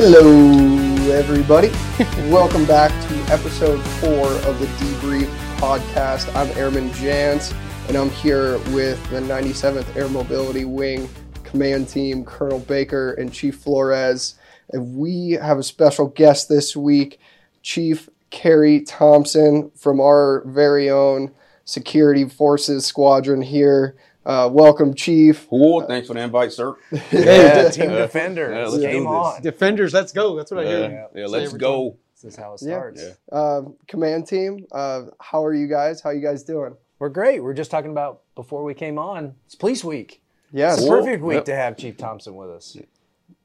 Hello, everybody. Welcome back to episode four of the Debrief podcast. I'm Airman Jans, and I'm here with the 97th Air Mobility Wing Command Team, Colonel Baker and Chief Flores. And we have a special guest this week, Chief Kerry Thompson from our very own Security Forces Squadron here. Uh, welcome, Chief. Cool. Thanks for the invite, sir. Yeah, team defender. Yeah, let's Game on. Defenders, let's go. That's what I hear. yeah, Say let's every go. This is how it starts. Yeah. Uh, command Team, uh, how are you guys? How you guys doing? We're great. We're just talking about before we came on. It's Police Week. Yeah, It's Cool. perfect week Yep. to have Chief Thompson with us.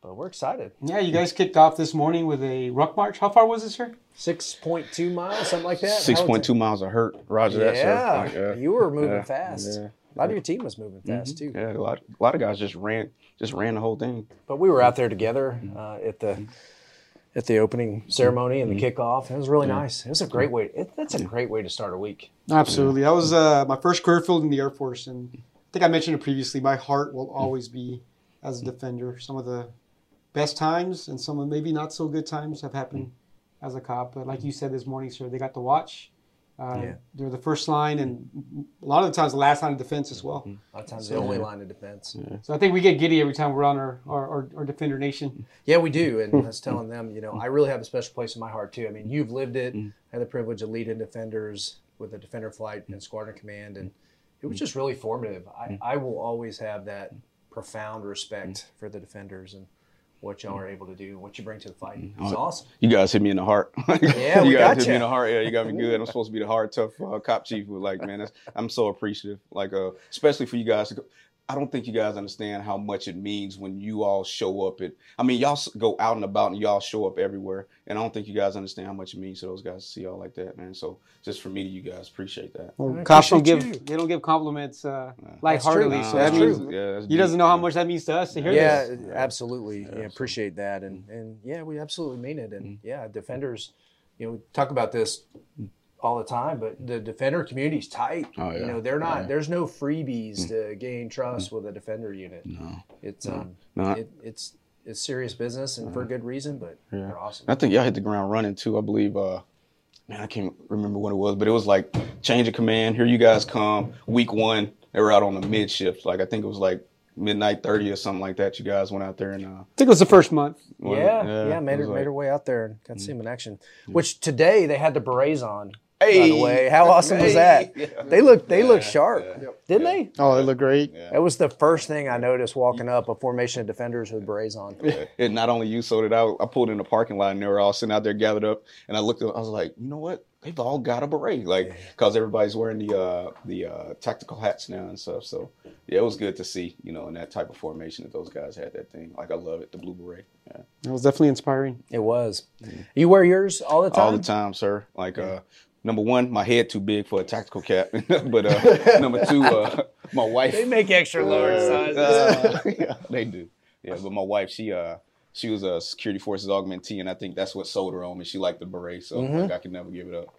But we're excited. Yeah, you guys kicked off this morning with a ruck march. How far was this, sir? Six point two miles, something like that. Six How point was two miles of hurt. it? Roger that, sir. Yeah, you were moving Yeah. fast. Yeah. A lot of your team was moving fast too. Yeah, a lot, a lot of guys just ran, just ran the whole thing. But we were out there together uh, at the at the opening ceremony and the Mm-hmm. kickoff. It was really nice. It was a great way. It, that's a great way to start a week. Absolutely. That was uh, my first career field in the Air Force. And I think I mentioned it previously. My heart will always be as a defender. Some of the best times and some of maybe not so good times have happened as a cop. But like you said this morning, sir, they got to watch. Uh, Yeah. They're the first line and a lot of the times the last line of defense as well. Mm-hmm. A lot of times the only line of defense. So I think we get giddy every time we're on our, our, our, our Defender Nation. Yeah, we do. And I was telling them, you know, I really have a special place in my heart too. I mean, you've lived it. Mm-hmm. I had the privilege of leading defenders with the Defender Flight and mm-hmm. Squadron Command, and it was just really formative. I, I will always have that profound respect for the defenders and what y'all are able to do, what you bring to the fight. It's awesome. You guys hit me in the heart. Yeah, you we guys got hit ya. me in the heart. Yeah, you got me good. I'm supposed to be the hard, tough uh, cop chief. But like, man, that's, I'm so appreciative. Like, uh, especially for you guys. To go, I don't think you guys understand how much it means when you all show up. At, I mean, y'all go out and about and y'all show up everywhere, and I don't think you guys understand how much it means to those guys to see y'all like that, man. So, just for me to you guys, appreciate that. Well, cops don't give you. they don't give compliments uh, That's lightheartedly. true. So That's that true. means Yeah, that's he doesn't know how much that means to us to hear Yeah, this. absolutely. Yeah, appreciate that, and and yeah, we absolutely mean it. And yeah, defenders, you know, we talk about this all the time, but the defender community's tight. Oh, yeah. You know, they're not. Yeah. There's no freebies to gain trust with a defender unit. No. It's um, No. it, it's it's serious business and for a good reason, but they're awesome. I think y'all hit the ground running too. I believe, uh, man, I can't remember what it was, but it was like change of command. Here you guys come. Week one, they were out on the mid shift. Like I think it was like midnight thirty or something like that. You guys went out there and uh, I think it was the first month. well, Yeah, yeah, made her was made her way out there and got to see him in action. Which today they had the berets on. By the way, how awesome was that? They look they look sharp, didn't they? Oh, they look great. That was the first thing I noticed walking up a formation of defenders with berets on. And not only you, so did I. I pulled in the parking lot and they were all sitting out there gathered up. And I looked at, I was like, you know what? They've all got a beret, like because everybody's wearing the uh, the uh, tactical hats now and stuff. So yeah, it was good to see, you know, in that type of formation that those guys had that thing. Like I love it, the blue beret. Yeah. It was definitely inspiring. It was. You wear yours all the time. all the time, sir. Like uh, number one, my head too big for a tactical cap, but uh, number two, uh, my wife. They make extra large sizes. Uh, yeah, they do. Yeah, but my wife, she uh, she was a security forces augmentee, and I think that's what sold her on me. She liked the beret, so Mm-hmm. like I could never give it up.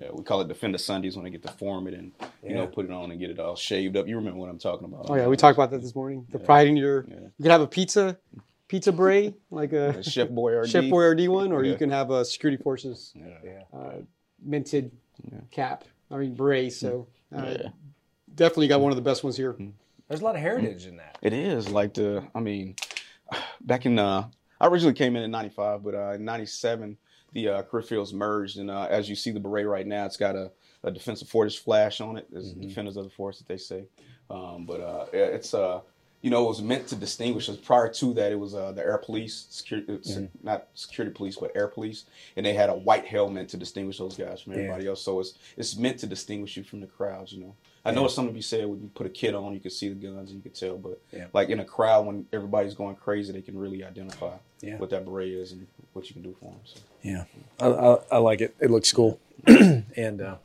Yeah, we call it Defender Sundays when I get to form it and you know put it on and get it all shaved up. You remember what I'm talking about? Oh yeah, we talked about that this morning. The pride in your you can have a pizza pizza beret like a Chef Boyardee. Chef Boyardee one, or you can have a security forces Yeah. uh, minted cap. I mean beret. So uh, Yeah. definitely got one of the best ones here. There's a lot of heritage in that. It is like the. I mean, back in uh, I originally came in in '95, but uh, in '97 the uh, career fields merged, and uh, as you see the beret right now, it's got a, a defensive force flash on it. It's defenders of the force that they say, um, but uh, yeah, it's uh, you know, it was meant to distinguish us. Prior to that, it was uh, the air police, security, uh, se- not security police, but air police, and they had a white helmet to distinguish those guys from everybody else. So it's it's meant to distinguish you from the crowds. You know, I know it's something to be said when you put a kit on, you can see the guns and you can tell, but Yeah. like in a crowd when everybody's going crazy, they can really identify Yeah. what that beret is and what you can do for them. So. Yeah, I, I, I like it. It looks cool, and uh,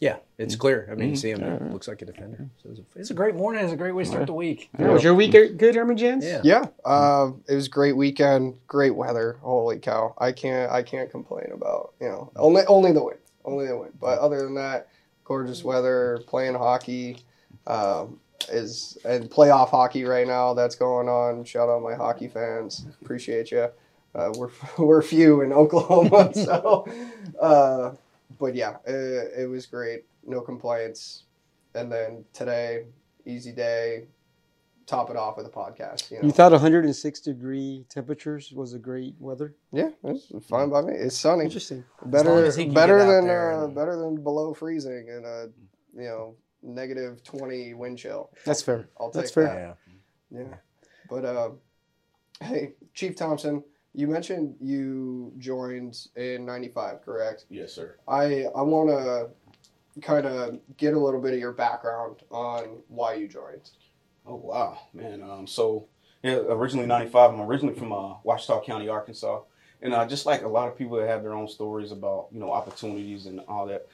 yeah, it's clear. I mean, you see him. It looks like a defender. So it's a, it's a great morning. It's a great way to start the week. Yeah, was your week good, Airman Jans? Yeah. Yeah, uh, it was a great weekend, great weather. Holy cow! I can't I can't complain about you know only only the wind, only the wind. But other than that, gorgeous weather, playing hockey, um, is and playoff hockey right now that's going on. Shout out my hockey fans, appreciate you. Uh, we're we're few in Oklahoma, so. Uh, but yeah, it, it was great. No complaints. And then today, easy day. Top it off with a podcast. You, know? You thought 106 degree temperatures was a great weather? yeah, it's fine by me. It's sunny. Interesting. Better, as he better than there uh, and- better than below freezing and a you know negative twenty wind chill. That's fair. I'll take That's fair. that. Yeah. Yeah. But uh, hey, Chief Thompson, you mentioned you joined in '95, correct? Yes, sir. I I want to kind of get a little bit of your background on why you joined. Oh wow, man. Um, so yeah, originally '95. I'm originally from uh, Ouachita County, Arkansas, and uh, just like a lot of people that have their own stories about you know opportunities and all that.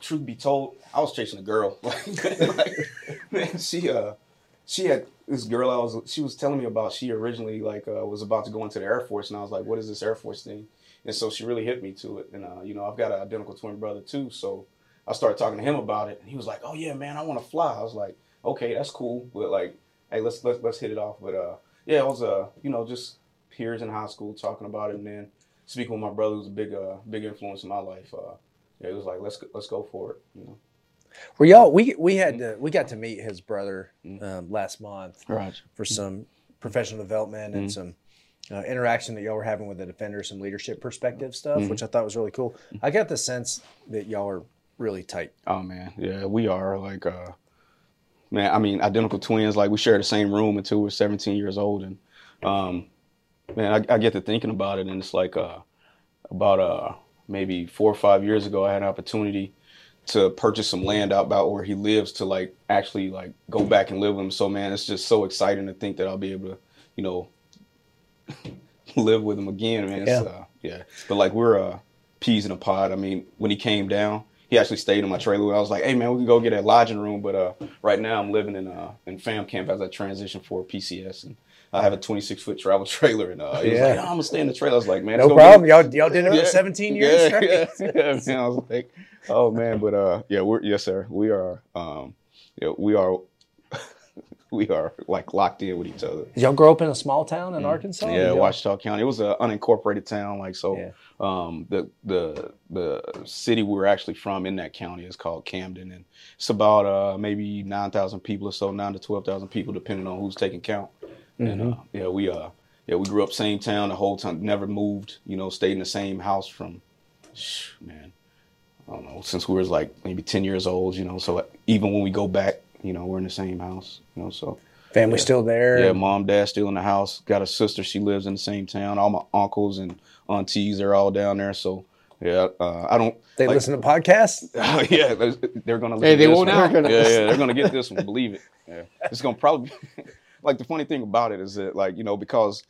Truth be told, I was chasing a girl. like, like, man, she uh, she had this girl. I was she was telling me about. She originally like uh, was about to go into the Air Force, and I was like, "What is this Air Force thing?" And so she really hit me to it. And uh, you know, I've got an identical twin brother too, so I started talking to him about it, and he was like, "Oh yeah, man, I want to fly." I was like, "Okay, that's cool, but like, hey, let's let's let's hit it off." But uh, yeah, it was uh, you know, just peers in high school talking about it, and then speaking with my brother, who's a big uh, big influence in my life. Uh, yeah, it was like, let's go, let's go for it, you know. Well, y'all, we we had to, we got to meet his brother um, last month Right. for some professional development and some uh, interaction that y'all were having with the defenders, some leadership perspective stuff, which I thought was really cool. I got the sense that y'all are really tight. Oh man, yeah, we are like, uh, man. I mean, identical twins. Like we share the same room until we're 17 years old, and um, man, I, I get to thinking about it, and it's like uh, about uh, maybe four or five years ago, I had an opportunity to purchase some land out about where he lives to like actually like go back and live with him. So man, it's just so exciting to think that I'll be able to, you know, live with him again, man. Yeah. Uh, yeah. But like we're uh, peas in a pod. I mean, when he came down, he actually stayed in my trailer. I was like, hey man, we can go get a lodging room. But uh, right now I'm living in uh, in fam camp as I transition for PCS and. I have a 26 foot travel trailer, and uh, he was Yeah. like, "No, I'm gonna stay in the trailer." I was like, "Man, No gonna be- problem. Y'all y'all did it Yeah. for 17 years yeah. Yeah, yeah, man, I was like, oh man, but uh, yeah, we're yes, sir. We are, um, yeah, we are, we are like locked in with each other. Did y'all grow up in a small town in Arkansas? Yeah, Did County. It was an unincorporated town, like so. Yeah. Um, the the the city we were actually from in that county is called Camden, and it's about uh maybe nine thousand people or so, nine to twelve thousand people, depending on who's taking count. And uh, yeah, we uh yeah we grew up same town the whole time, never moved. You know, stayed in the same house from, man, I don't know since we was like maybe ten years old. You know, so even when we go back, you know, we're in the same house. You know, so. Family still there. Yeah, mom, dad still in the house. Got a sister. She lives in the same town. All my uncles and aunties, they're all down there. So yeah, uh, I don't. They like- listen to podcasts. yeah, they're, they're gonna. Hey, they to this won't one. Yeah, yeah, they're gonna get this one. Believe it. Yeah, it's gonna probably. like the funny thing about it is that like you know because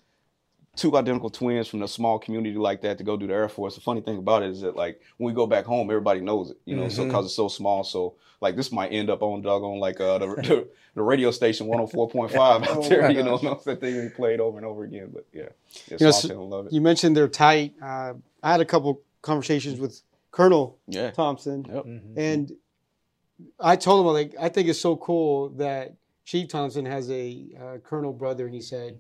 two identical twins from a small community like that to go do the Air Force. The funny thing about it is that like when we go back home, everybody knows it. You know, so because it's so small, so like this might end up on doggone like uh, the, the the radio station 104.5 out Oh there. my You know, gosh. that thing we played over and over again. But yeah, yeah You know, so- love it. You mentioned they're tight. Uh, I had a couple conversations with Colonel Yeah. Thompson, Yep. and I told him like I think it's so cool that Chief Thompson has a uh, Colonel brother, and he said,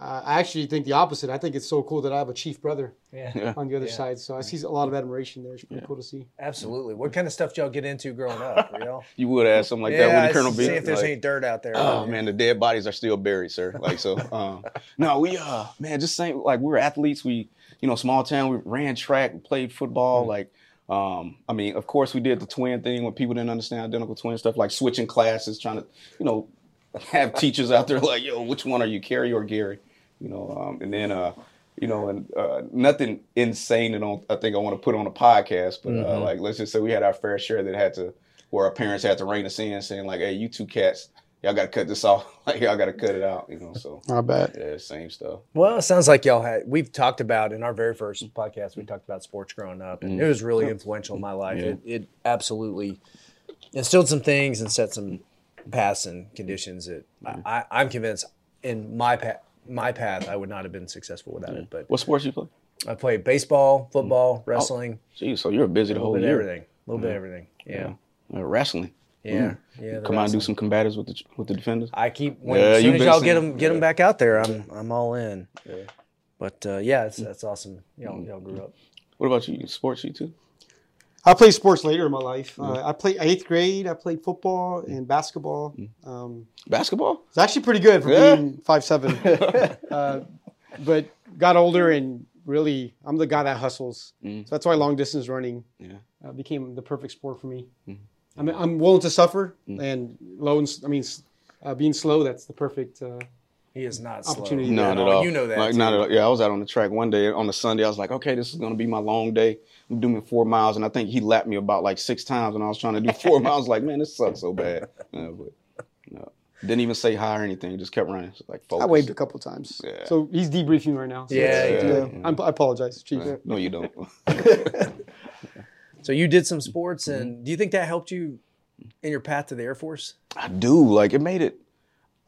uh, "I actually think the opposite. I think it's so cool that I have a Chief brother Yeah. Yeah. on the other Yeah. side. So I see a lot of admiration there. It's pretty Yeah. cool to see. Absolutely. What kind of stuff did y'all get into growing up? You know? You would ask something like yeah, that with Colonel see B. if there's like- any dirt out there. Oh man, the dead bodies are still buried, sir. Like so. Um, no, we uh man, just saying like we were athletes. We you know small town. We ran track, played football. Like um, I mean, of course we did the twin thing when people didn't understand identical twin stuff, like switching classes, trying to you know have teachers out there like, yo, which one are you, Kerry or Gary? You know, um, and then uh. You know, and uh, nothing insane. that I think I want to put on a podcast, but uh, like, let's just say we had our fair share that had to, where our parents had to rein us in, saying like, "Hey, you two cats, y'all got to cut this off. Like, y'all got to cut it out." You know, so I bet. yeah, same stuff. Well, it sounds like y'all had. We've talked about in our very first podcast. We talked about sports growing up, and it was really influential in my life. Mm. Yeah. It, it absolutely instilled some things and set some paths and conditions that I, I, I'm convinced in my path. My path, I would not have been successful without it. But What sports you play? I played baseball, Mm. football, wrestling, Geez, so you're busy a the whole year. everything, a little bit of everything. Yeah, Uh, wrestling. Yeah, yeah. Come on, and do some combatives with the with the defenders. I keep when Yeah, as soon you've as been y'all get them get them back out there, I'm I'm all in. But uh, yeah, that's, that's awesome. Y'all, y'all grew up. What about you? Sports, you too? I played sports later in my life. Uh, I played eighth grade. I played football and basketball. Um, Basketball? it's actually pretty good for Yeah. being five seven. uh, but got older and really, I'm the guy that hustles. Mm. So that's why long distance running Yeah. uh, became the perfect sport for me. Mm. I mean, I'm willing to suffer Mm. and low. And, s- I mean, uh, being slow. That's the perfect. Uh, He is not slow. Opportunity. Not No, at all. You know that. Like not at all. Yeah, I was out on the track one day on a Sunday. I was like, okay, this is gonna be my long day. I'm doing four miles, and I think he lapped me about like six times when I was trying to do four miles. Like, man, this sucks so bad. Yeah, but no, didn't even say hi or anything. Just kept running. Just like, focus. I waved a couple times. Yeah. So he's debriefing right now. So Yeah, yeah, yeah. yeah. I'm, I apologize, Chief. Yeah. No, you don't. So you did some sports, Mm-hmm. and do you think that helped you in your path to the Air Force? I do. Like it made it.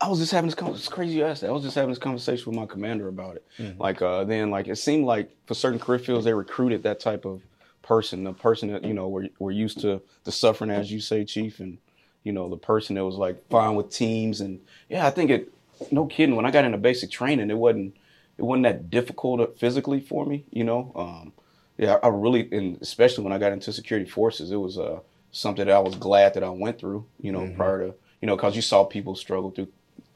I was just having this. It's crazy you asked that. I was just having this conversation with my commander about it. Like uh, then, like it seemed like for certain career fields, they recruited that type of person, the person that you know were were used to the suffering, as you say, chief, and you know the person that was like fine with teams. And yeah, I think it. No kidding. When I got into basic training, it wasn't it wasn't that difficult physically for me. You know. Um, yeah, I really, and especially when I got into security forces, it was uh, something that I was glad that I went through. You know, prior to you know, because you saw people struggle through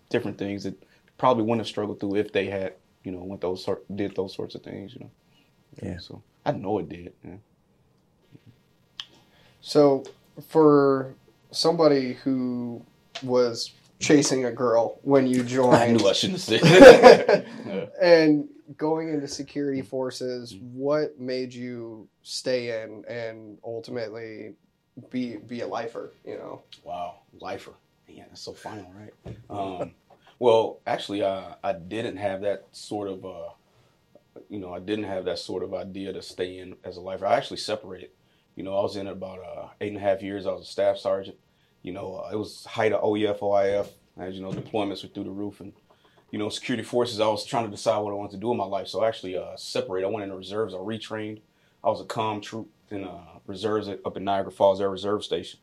different things that probably wouldn't have struggled through if they had, you know, went those sort, did those sorts of things. You know. Yeah. So I know it did. Yeah. So, for somebody who was chasing a girl when you joined, I knew I shouldn't have said. that. Yeah. and going into security forces, what made you stay in and ultimately be be a lifer? You know, Wow, lifer. Yeah, that's so final, right? Um, well, actually, uh, I didn't have that sort of, uh, you know, I didn't have that sort of idea to stay in as a lifer. I actually separated. You know, I was in it about uh, eight and a half years. I was a staff sergeant. You know, uh, it was height of OEF, OIF. As you know, deployments were through the roof, and you know, security forces. I was trying to decide what I wanted to do in my life, so I actually uh, separated. I went into reserves. I retrained. I was a comm troop in uh, reserves up in Niagara Falls Air Reserve Station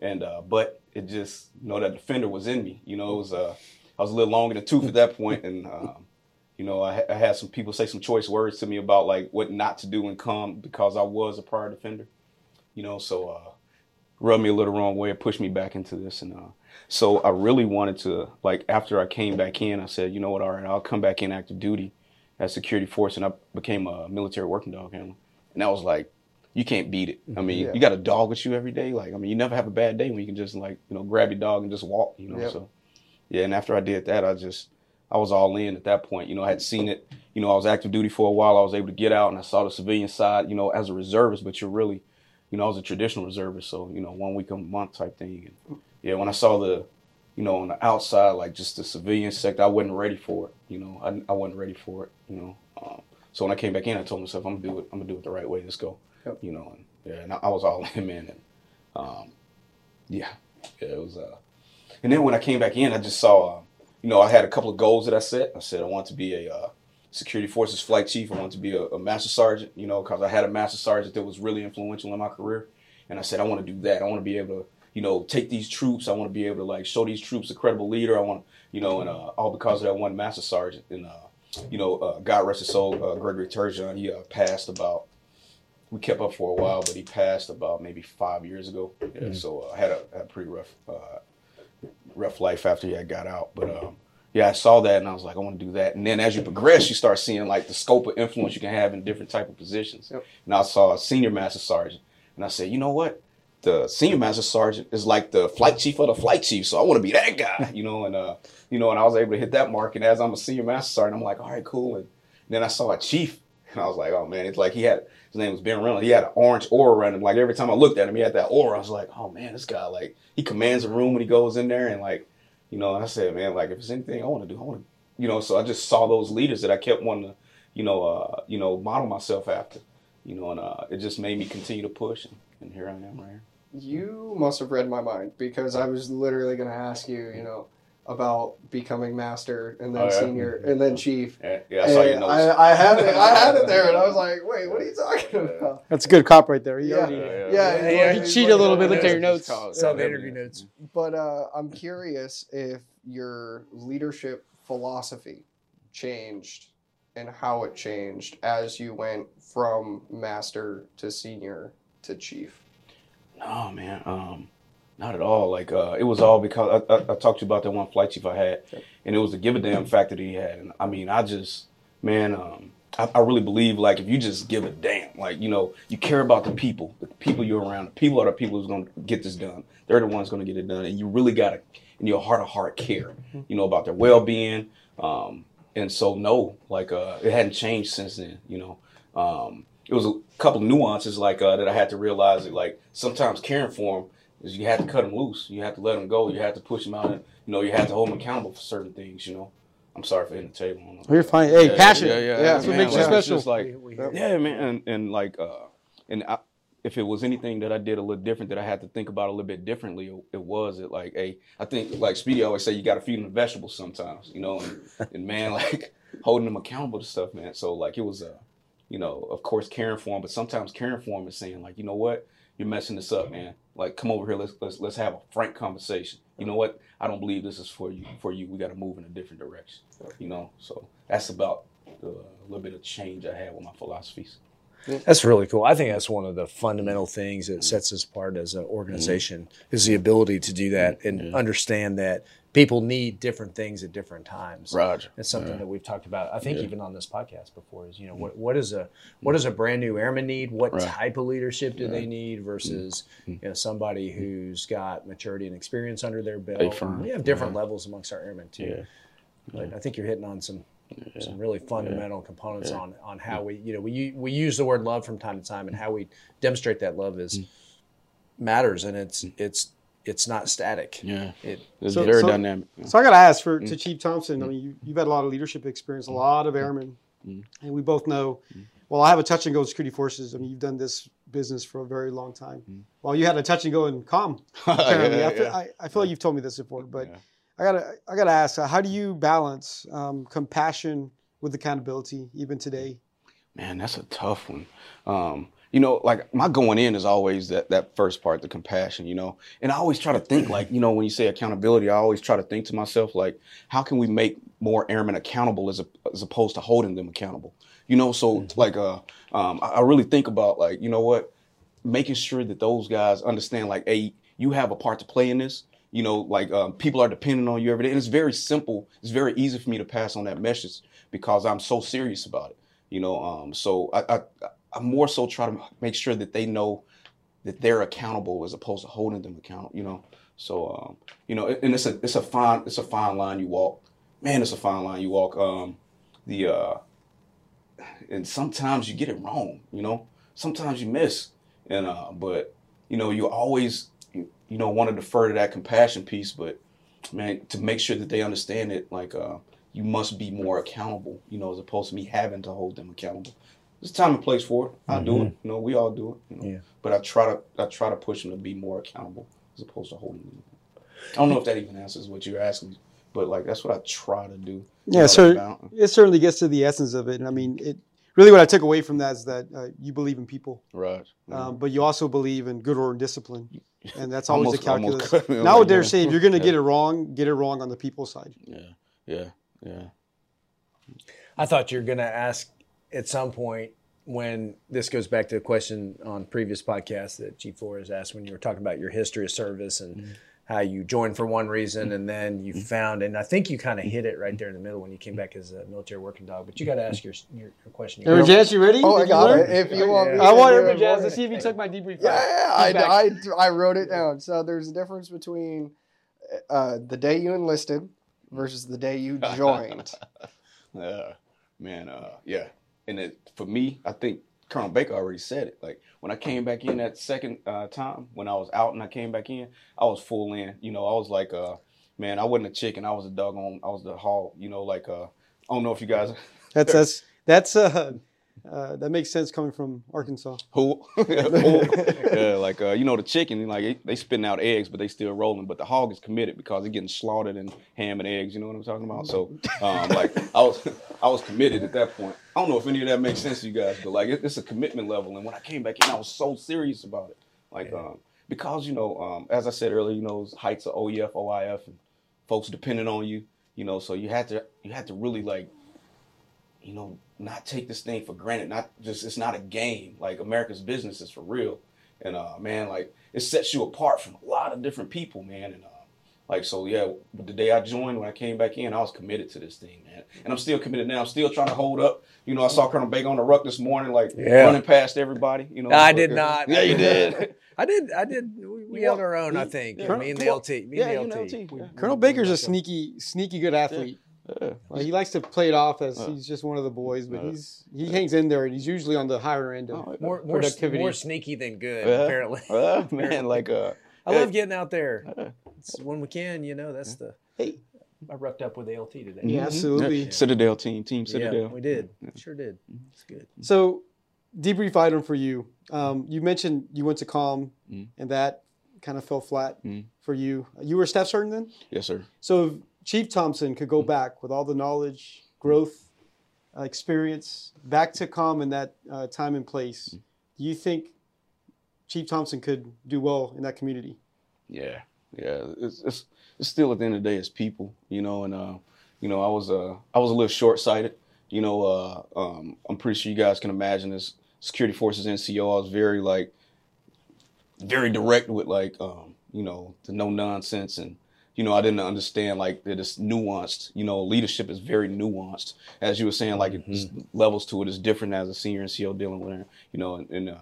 and uh, but it just you know that defender was in me. You know, it was uh, I was a little long in the tooth at that point, and um, you know I, I had some people say some choice words to me about like what not to do in com because I was a prior defender. You know, so uh, rubbed me a little wrong way, pushed me back into this, and uh, so I really wanted to like after I came back in, I said, you know what, all right, I'll come back in active duty as security force, and I became a military working dog handler, and that was like you can't beat it. I mean, Yeah. you got a dog with you every day. Like, I mean, you never have a bad day when you can just like, you know, grab your dog and just walk, you know. Yep. So yeah, and after I did that, I just I was all in at that point. You know, I had seen it, you know, I was active duty for a while. I was able to get out and I saw the civilian side, you know, as a reservist, but you're really, you know, I was a traditional reservist, so, you know, one week a month type thing. And yeah, when I saw the you know, on the outside, like just the civilian sector, I wasn't ready for it. You know, I, I wasn't ready for it. You know, um, so when I came back in, I told myself I'm gonna do it. I'm gonna do it the right way. Let's go. Yep. You know, and yeah, and I, I was all in, man. And um, yeah, yeah, it was. Uh, and then when I came back in, I just saw, uh, you know, I had a couple of goals that I set. I said I want to be a uh, security forces flight chief. I want to be a, a master sergeant. You know, because I had a master sergeant that was really influential in my career, and I said I want to do that. I want to be able to you know, take these troops. I want to be able to like show these troops a credible leader. I want, you know, and uh, all because of that one master sergeant. And uh, you know, uh, God rest his soul, uh, Gregory Turgeon. He uh, passed about. We kept up for a while, but he passed about maybe five years ago. Yeah, So uh, I had a, had a pretty rough, uh, rough life after he had got out. But um, yeah, I saw that and I was like, I want to do that. And then as you progress, you start seeing like the scope of influence you can have in different type of positions. Yep. And I saw a senior master sergeant, and I said, you know what? the senior master sergeant is like the flight chief of the flight chief. So I want to be that guy, you know, and, uh, you know, and I was able to hit that mark. And as I'm a senior master sergeant, I'm like, all right, cool. And then I saw a chief and I was like, oh man, it's like he had, his name was Ben Reynolds. He had an orange aura around him. Like every time I looked at him, he had that aura. I was like, oh man, this guy, like he commands a room when he goes in there. And like, you know, I said, man, like if it's anything I want to do, I want to, you know, so I just saw those leaders that I kept wanting to, you know, uh, you know, model myself after, you know, and uh, it just made me continue to push. And, and here I am right here. You must have read my mind because I was literally going to ask you, you know, about becoming master and then Oh, yeah? senior and then chief. Yeah, yeah I saw your notes. I, I had it. I had it there, and I was like, "Wait, what are you talking about?" That's a good cop right there. He Yeah. Yeah, Yeah, he's yeah, like- he he's cheated a little bit. Look at your notes. Some interview notes. But uh, I'm curious if your leadership philosophy changed and how it changed as you went from master to senior to chief? No, man. Um, not at all. Like uh, it was all because I, I, I talked to you about that one flight chief I had, and it was the give a damn factor that he had. And I mean, I just, man, um, I, I really believe like if you just give a damn, like you know, you care about the people, the people you're around. The people are the people who's gonna get this done. They're the ones gonna get it done, and you really gotta, in your heart of heart, care, you know, about their well being. Um, and so no, like uh, it hadn't changed since then. You know, um, it was a couple nuances like uh, that I had to realize that like sometimes caring for them is you have to cut them loose. You have to let them go. You have to push them out. And, you know, you have to hold them accountable for certain things. You know, I'm sorry for hitting the table. I don't know. Oh, You're fine. Hey, Yeah, passion. Yeah, yeah, Yeah, That's what makes you special. like, We- we hear you. yeah, man, and, and like, uh, and I, if it was anything that I did a little different that I had to think about a little bit differently, it, it was it like, hey, I think like Speedy always say, you got to feed them the vegetables sometimes, you know, and, and man, like holding them accountable to stuff, man. So like it was, uh, you know, of course caring for them, but sometimes caring for them is saying like, you know what, you're messing this up, man. Like come over here, let's let's let's have a frank conversation. You know what? I don't believe this is for you. For you, we got to move in a different direction. You know, so that's about the uh, little bit of change I had with my philosophies. That's really cool. I think that's one of the fundamental things that sets us apart as an organization is the ability to do that and understand that people need different things at different times. Roger. It's something that we've talked about. I think even on this podcast before is you know what mm. what is a what does a brand new airman need? What Right. type of leadership do they need versus mm. Mm. you know somebody who's got maturity and experience under their belt? We have different levels amongst our airmen too. Yeah. But I think you're hitting on some some really fundamental components on on how we you know we we use the word love from time to time and how we demonstrate that love is matters and it's it's it's not static. Yeah. It It's So- very so- dynamic. So I got to ask for to Chief Thompson. I mean, you, you've had a lot of leadership experience, a lot of airmen, and we both know. Well, I have a touch and go security forces. I mean, you've done this business for a very long time. Well, you had a touch and go in com. Apparently, Yeah, I, feel, yeah. I, I feel like you've told me this before, but Yeah. I gotta I gotta ask, uh, how do you balance um, compassion with accountability even today? Man, that's a tough one. Um, you know, like my going in is always that that first part, the compassion, you know. And I always try to think like, you know, when you say accountability, I always try to think to myself like, how can we make more airmen accountable as a, as opposed to holding them accountable? You know, so like uh um I, I really think about like, you know what, making sure that those guys understand like, hey, you have a part to play in this. You know, like um, people are depending on you every day, and it's very simple. It's very easy for me to pass on that message because I'm so serious about it. You know, um, so I, I I more so try to make sure that they know that they're accountable as opposed to holding them accountable. You know, so um, you know, and it's a it's a fine it's a fine line you walk. Man, it's a fine line you walk. Um, the uh, and sometimes you get it wrong. You know, sometimes you miss, and uh, but you know you always you, you know want to defer to that compassion piece, but man, to make sure that they understand it, like uh, you must be more accountable. You know, as opposed to me having to hold them accountable. There's time and place for it. I do it. You know, we all do it. You know? Yeah. But I try to I try to push them to be more accountable as opposed to holding them. I don't know if that even answers what you're asking, but like that's what I try to do. Yeah, Try so it certainly gets to the essence of it. And I mean, it really what I took away from that is that uh, you believe in people, Right. um, but you also believe in good order and discipline, and that's always Almost- the calculus. almost cut me off Now, I would right dare say if you're going to Yeah. get it wrong, get it wrong on the people side. Yeah. Yeah. Yeah. I thought you were going to ask at some point when this goes back to a question on previous podcasts that G4 has asked when you were talking about your history of service and Mm-hmm. how you joined for one reason and then you found, and I think you kind of hit it right there in the middle when you came back as a military working dog. But you got to ask your, your, your question. Airman Jans, you ready? Oh, I Did you got it. If you want me I to want do Jazz to see if he took my debrief. Yeah, I, Feedback. I, I wrote it down. So there's a difference between uh, the day you enlisted versus the day you joined. Yeah, man. Uh, yeah, and it, for me, I think Colonel Baker already said it. Like when I came back in that second uh, time, when I was out and I came back in, I was full in. You know, I was like, uh, man, I wasn't a chicken. I was a dog on. I was the hog. You know, like uh, I don't know if you guys That's that's that's uh, uh, that makes sense coming from Arkansas. Who? Who? yeah, like uh, you know the chicken, like they, they spitting out eggs, but they still rolling. But the hog is committed because they're getting slaughtered and ham and eggs. You know what I'm talking about? So, um, like I was, I was committed at that point. I don't know if any of that makes sense to you guys, but like it, it's a commitment level. And when I came back in, I was so serious about it, like um, because you know, um, as I said earlier, you know, heights of OEF, OIF, and folks depending on you. You know, so you had to, you had to really like you know, not take this thing for granted. Not just it's not a game. Like America's business is for real. And uh, man, like it sets you apart from a lot of different people, man. And uh, like so, yeah. But The day I joined, when I came back in, I was committed to this thing, man. And I'm still committed now. I'm still trying to hold up. You know, I saw Colonel Baker on the ruck this morning, like Yeah. running past everybody. You know, I did not. Yeah, you did. I did. I did. We, we held our own. I think. yeah. Me and the Come. LT. Me Yeah, and you the and LT. LT, We- yeah. Colonel Baker's a sneaky, sneaky good athlete. Yeah. Like, he likes to play it off as he's just one of the boys, but he's he hangs in there and he's usually on the higher end of. Oh, more more, productivity. more sneaky than good. Yeah. Apparently. Uh, man, like uh, I yeah. love getting out there. It's when we can, you know. That's the. Hey, I roughed up with the LT today. Yeah, mhm. absolutely. Citadel team, team Yeah, Citadel. we did. Sure did. It's good. so debrief item for you. Um, you mentioned you went to Com, Mm. and that kind of fell flat Mm. for you. You were a staff sergeant then. Yes, sir. So if Chief Thompson could go back with all the knowledge, growth, uh, experience, back to Com in that uh, time and place, do you think Chief Thompson could do well in that community? Yeah, yeah. It's, it's it's still at the end of the day, it's people, you know. And uh, you know, I was uh I was a little short sighted. You know, uh, um, I'm pretty sure you guys can imagine this. Security Forces NCO, I was very like very direct with like um, you know the no nonsense and you know I didn't understand like that it's nuanced. You know, leadership is very nuanced. As you were saying, like it's levels to it is different as a senior and NCO dealing with it. You know, and, and uh,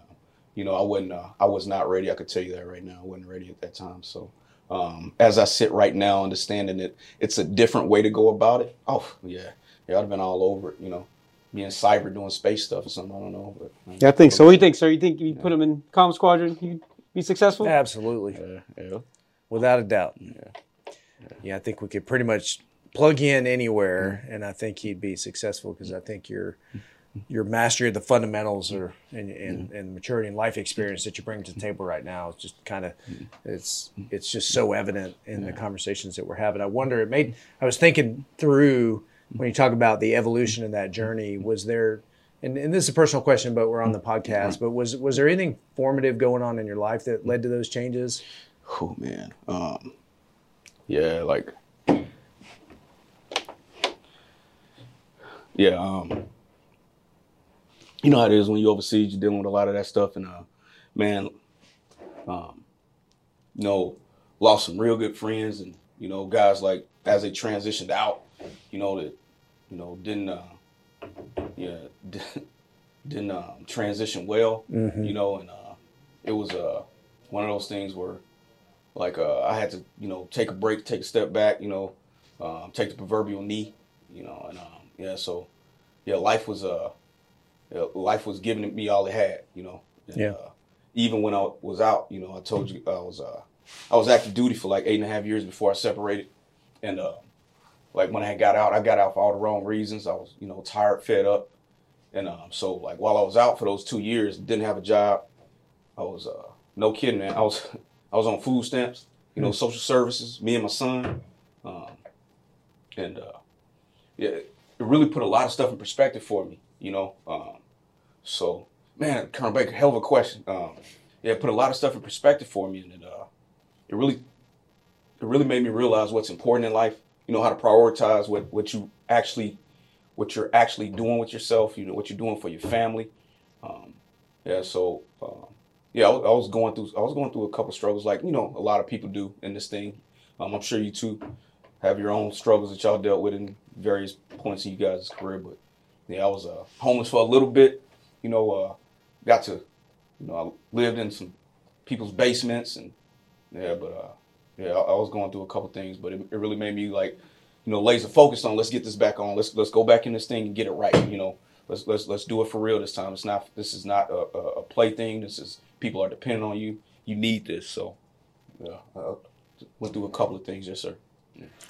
you know I wasn't uh, I was not ready. I could tell you that right now. I wasn't ready at that time. So um, as I sit right now, understanding it, it's a different way to go about it. Oh yeah, yeah, I'd have been all over it. You know, being cyber doing space stuff or something. I don't know. But, Yeah, I think so. What do you think, sir? You think you put him in Com Squadron, he'd be successful? Absolutely, Yeah, yeah. without a doubt. Yeah, I think we could pretty much plug in anywhere, and I think he'd be successful because I think your your mastery of the fundamentals or and, and, and maturity and life experience that you bring to the table right now is just kind of it's it's just so evident in the conversations that we're having. I wonder it made I was thinking through when you talk about the evolution of that journey, was there and, and this is a personal question, but we're on the podcast, but was was there anything formative going on in your life that led to those changes? Oh man. Um yeah, like Yeah, um you know how it is when you overseas you're dealing with a lot of that stuff and uh man um you know lost some real good friends and you know guys like as they transitioned out, you know that you know didn't uh yeah didn't um, transition well, you know, and uh it was uh one of those things where like uh, I had to, you know, take a break, take a step back, you know, um, take the proverbial knee, you know, and um, yeah, so yeah, life was uh, yeah, life was giving me all it had, you know. And, Yeah. Uh, even when I was out, you know, I told you I was uh, I was active duty for like eight and a half years before I separated, and uh, like when I got out, I got out for all the wrong reasons. I was, you know, tired, fed up, and um, so like while I was out for those two years, didn't have a job. I was uh, no kidding, man. I was I was on food stamps, you know, social services. Me and my son, um, and uh, yeah, it really put a lot of stuff in perspective for me, you know. Um, so man, Colonel Baker, hell of a question. Um, yeah, it put a lot of stuff in perspective for me, and it uh, it really it really made me realize what's important in life. You know how to prioritize what what you actually what you're actually doing with yourself. You know what you're doing for your family. Um, yeah, so um, yeah, I, was- I was going through I was going through a couple struggles, like you know a lot of people do in this thing. Um, I'm sure you too have your own struggles that y'all dealt with in various points in you guys' career. But yeah, I was uh, homeless for a little bit. You know, uh, got to you know I lived in some people's basements and yeah, but uh, yeah, I, I was going through a couple things, but it, it really made me like you know laser focused on let's get this back on. Let's let's go back in this thing and get it right. You know, let's let's let's do it for real this time. It's not this is not a, a, a play thing. This is people are depending on you. You need this. So yeah, I went through a couple of things, yes sir.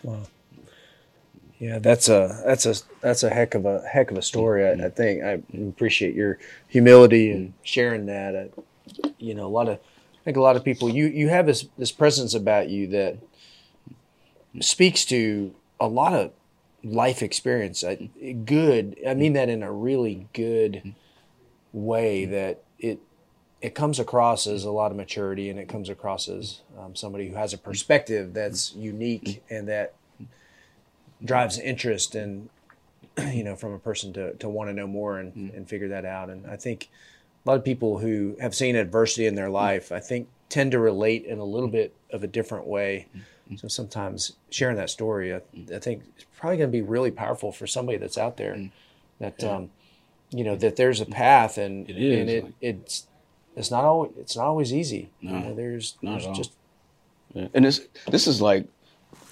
Wow. Yeah, that's a that's a that's a heck of a heck of a story. I, I think I appreciate your humility and mm-hmm. sharing that. I, you know, a lot of I think a lot of people you you have this this presence about you that speaks to a lot of life experience. I, good. I mean that in a really good way. That it it comes across as a lot of maturity and it comes across as um, somebody who has a perspective that's unique and that drives interest and you know, from a person to, to want to know more and, and figure that out. And I think a lot of people who have seen adversity in their life, I think, tend to relate in a little mm-hmm. bit of a different way. Mm-hmm. So sometimes sharing that story, I, I think, is probably going to be really powerful for somebody that's out there. Mm. That um, you know that there's a path, and It is, and it, like- it's it's not always it's not always easy. No, you know, there's not there's just Yeah. And this this is like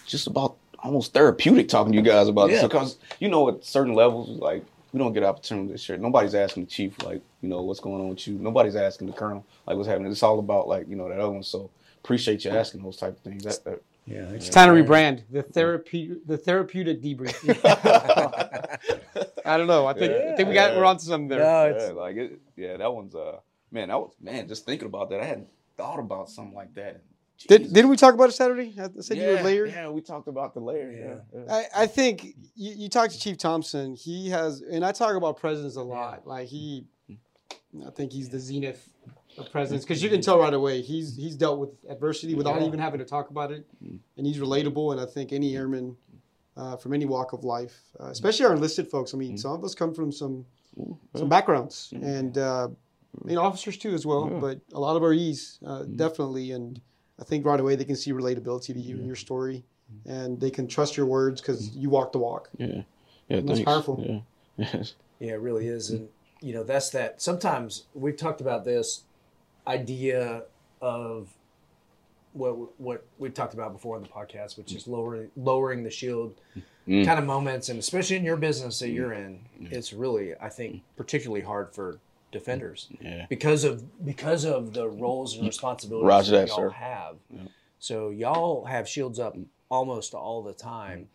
just about almost therapeutic talking to you guys about this because you know at certain levels like we don't get opportunity to share. Nobody's asking the chief like you know what's going on with you. Nobody's asking the colonel like what's happening. It's all about like you know that other one. So appreciate you asking those type of things. That, that, yeah, It's time to rebrand the therapy, the therapeutic debrief. I don't know. I think I think we got we're onto something there. No, yeah, like it, yeah, that one's uh man, that was man. Just thinking about that, I hadn't thought about something like that. Did Jesus. didn't we talk about it Saturday? I said you were Yeah, layered. Yeah, we talked about the layer. Yeah, yeah. I, I think you, you talk to Chief Thompson. He has, and I talk about presidents a lot. Like he, I think he's the zenith of presidents because you can tell right away he's he's dealt with adversity without Yeah. even having to talk about it, Mm. and he's relatable. And I think any airman uh, from any walk of life, uh, especially our enlisted folks. I mean, Mm. some of us come from some some backgrounds, Mm. and uh, you know officers too as well. Yeah. But a lot of our E's uh, definitely, and I think right away they can see relatability to you and your story, and they can trust your words because you walk the walk. Yeah, yeah, And that's powerful. Yeah, yes. Yeah, it really is. And, you know, that's that. Sometimes we've talked about this idea of what what we've talked about before on the podcast, which is lowering lowering the shield Mm. kind of moments, and especially in your business that you're in, it's really I Mm. think particularly hard for defenders yeah, because of because of the roles and responsibilities Roger that, y'all sir. have. Yeah. So y'all have shields up almost all the time.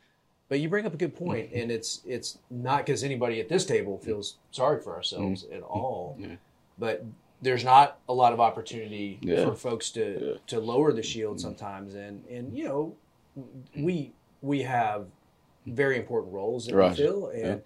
But you bring up a good point, and it's it's not because anybody at this table feels sorry for ourselves mm. at all, Yeah. but there's not a lot of opportunity Yeah. for folks to Yeah. to lower the shield mm. sometimes, and and you know we we have very important roles that Roger. we fill, and